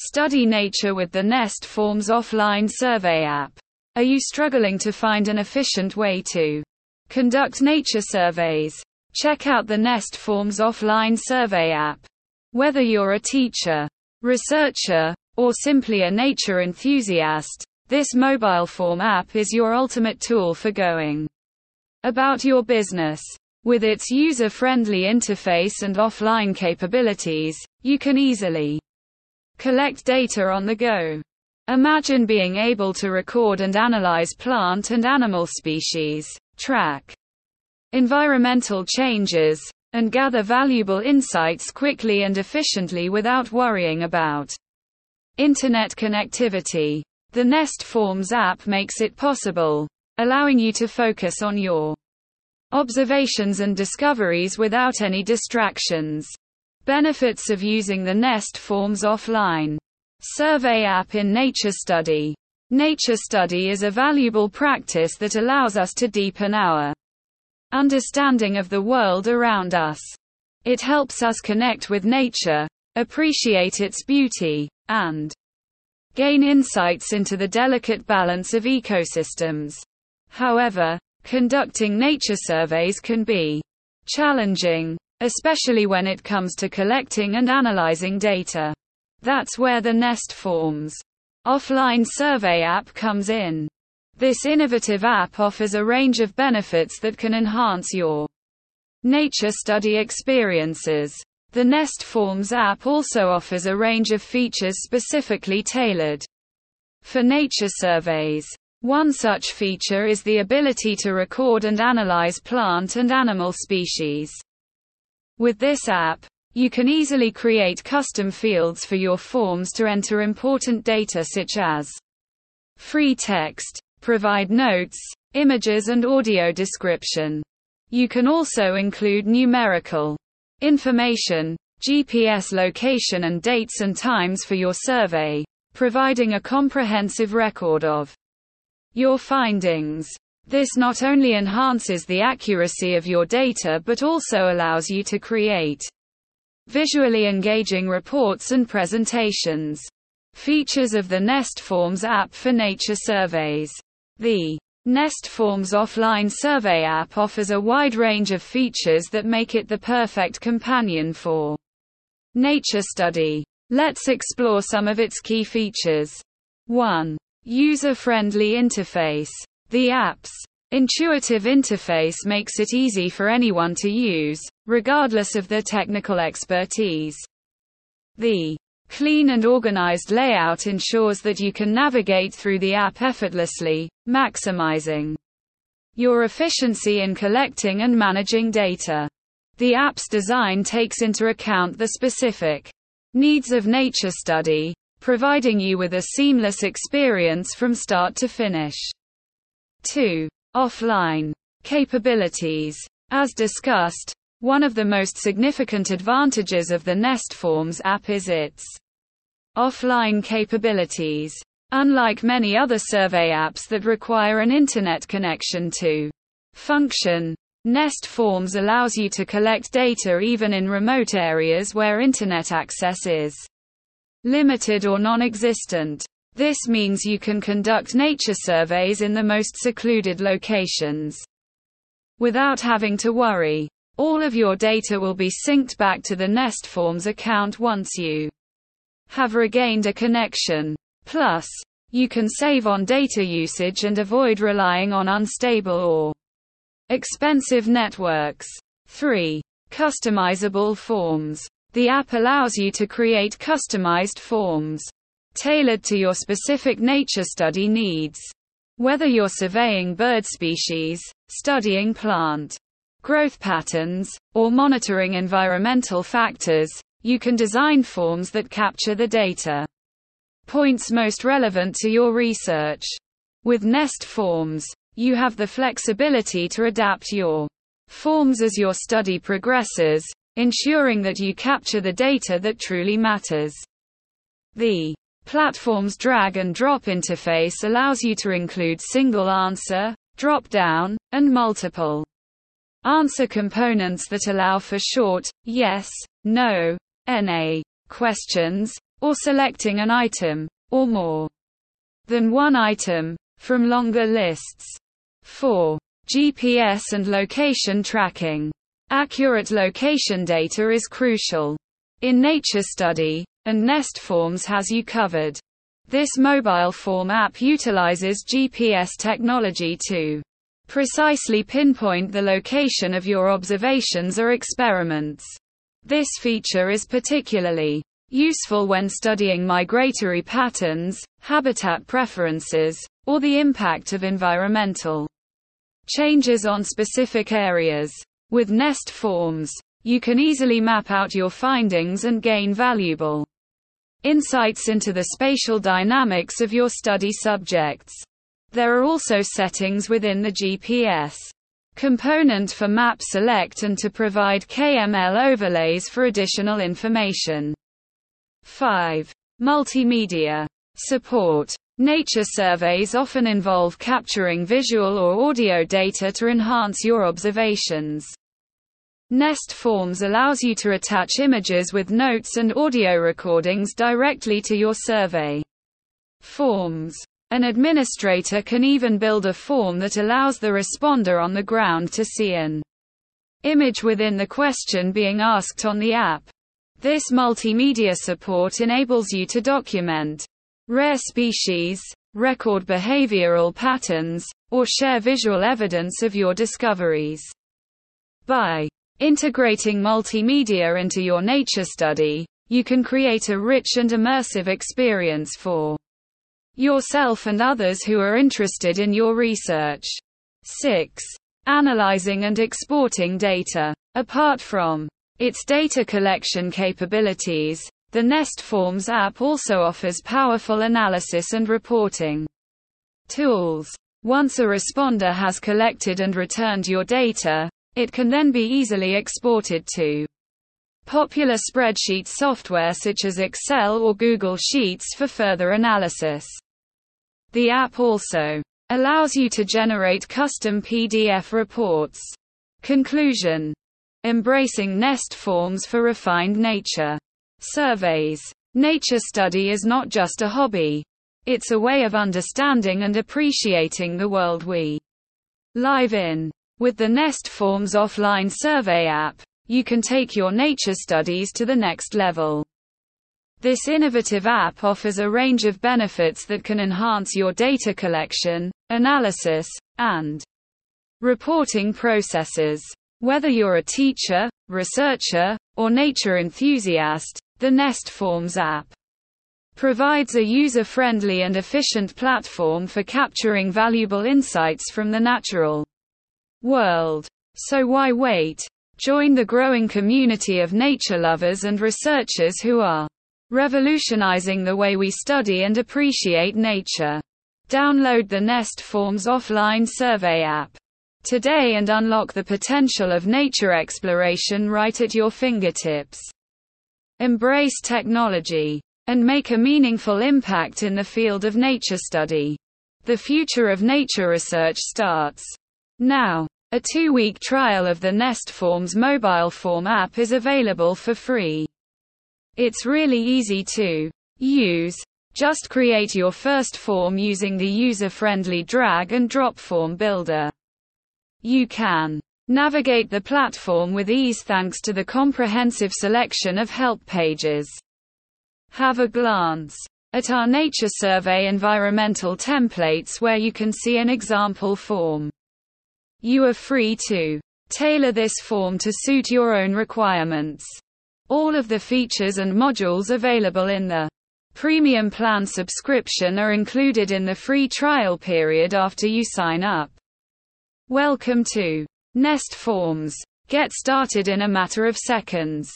Study nature with the NestForms offline survey app. Are you struggling to find an efficient way to conduct nature surveys? Check out the NestForms offline survey app. Whether you're a teacher, researcher, or simply a nature enthusiast, this mobile form app is your ultimate tool for going about your business. With its user friendly interface and offline capabilities, you can easily collect data on the go. Imagine being able to record and analyze plant and animal species, track environmental changes, and gather valuable insights quickly and efficiently without worrying about internet connectivity. The NestForms app makes it possible, allowing you to focus on your observations and discoveries without any distractions. Benefits of using the NestForms offline. Survey app in Nature Study. Nature Study is a valuable practice that allows us to deepen our understanding of the world around us. It helps us connect with nature, appreciate its beauty, and gain insights into the delicate balance of ecosystems. However, conducting nature surveys can be challenging, especially when it comes to collecting and analyzing data. That's where the NestForms offline survey app comes in. This innovative app offers a range of benefits that can enhance your nature study experiences. The NestForms app also offers a range of features specifically tailored for nature surveys. One such feature is the ability to record and analyze plant and animal species. With this app, you can easily create custom fields for your forms to enter important data such as free text, provide notes, images and audio description. You can also include numerical information, GPS location and dates and times for your survey, providing a comprehensive record of your findings. This not only enhances the accuracy of your data but also allows you to create visually engaging reports and presentations. Features of the NestForms app for nature surveys. The NestForms offline survey app offers a wide range of features that make it the perfect companion for nature study. Let's explore some of its key features. 1. User-friendly interface. The app's intuitive interface makes it easy for anyone to use, regardless of their technical expertise. The Clean and organized layout ensures that you can navigate through the app effortlessly, maximizing your efficiency in collecting and managing data. The app's design takes into account the specific needs of nature study, providing you with a seamless experience from start to finish. 2. Offline capabilities. As discussed, one of the most significant advantages of the NestForms app is its offline capabilities. Unlike many other survey apps that require an internet connection to function, NestForms allows you to collect data even in remote areas where internet access is limited or non-existent. This means you can conduct nature surveys in the most secluded locations without having to worry all of your data will be synced back to the NestForms account once you have regained a connection. Plus, you can save on data usage and avoid relying on unstable or expensive networks. 3. Customizable forms. The app allows you to create customized forms tailored to your specific nature study needs. Whether you're surveying bird species, studying plant growth patterns, or monitoring environmental factors, you can design forms that capture the data points most relevant to your research. With NestForms, you have the flexibility to adapt your forms as your study progresses, ensuring that you capture the data that truly matters. The platform's drag and drop interface allows you to include single answer, drop down, and multiple answer components that allow for short, yes, no, NA questions, or selecting an item, or more than one item, from longer lists. 4. GPS and location tracking. Accurate location data is crucial. In Nature Study, and NestForms has you covered. This mobile form app utilizes GPS technology to precisely pinpoint the location of your observations or experiments. This feature is particularly useful when studying migratory patterns, habitat preferences, or the impact of environmental changes on specific areas. With NestForms, you can easily map out your findings and gain valuable insights into the spatial dynamics of your study subjects. There are also settings within the GPS component for map select and to provide KML overlays for additional information. 5. Multimedia support. Nature surveys often involve capturing visual or audio data to enhance your observations. NestForms allows you to attach images with notes and audio recordings directly to your survey forms. An administrator can even build a form that allows the responder on the ground to see an image within the question being asked on the app. This multimedia support enables you to document rare species, record behavioral patterns, or share visual evidence of your discoveries. By integrating multimedia into your nature study, you can create a rich and immersive experience for yourself and others who are interested in your research. 6. Analyzing and exporting data. Apart from its data collection capabilities, the NestForms app also offers powerful analysis and reporting tools. Once a responder has collected and returned your data, it can then be easily exported to popular spreadsheet software such as Excel or Google Sheets for further analysis. The app also allows you to generate custom PDF reports. Conclusion Embracing NestForms for refined nature. Surveys. Nature study is not just a hobby. It's a way of understanding and appreciating the world we live in. With the NestForms offline survey app, you can take your nature studies to the next level. This innovative app offers a range of benefits that can enhance your data collection, analysis, and reporting processes. Whether you're a teacher, researcher, or nature enthusiast, the NestForms app provides a user-friendly and efficient platform for capturing valuable insights from the natural world. So why wait? Join the growing community of nature lovers and researchers who are revolutionizing the way we study and appreciate nature. Download the NestForms offline survey app today and unlock the potential of nature exploration right at your fingertips. Embrace technology and make a meaningful impact in the field of nature study. The future of nature research starts now. A two week trial of the NestForms mobile form app is available for free. It's really easy to use. Just create your first form using the user friendly drag and drop form builder. You can navigate the platform with ease thanks to the comprehensive selection of help pages. Have a glance at our Nature Survey environmental templates where you can see an example form. You are free to tailor this form to suit your own requirements. All of the features and modules available in the premium plan subscription are included in the free trial period after you sign up. Welcome to NestForms. Get started in a matter of seconds.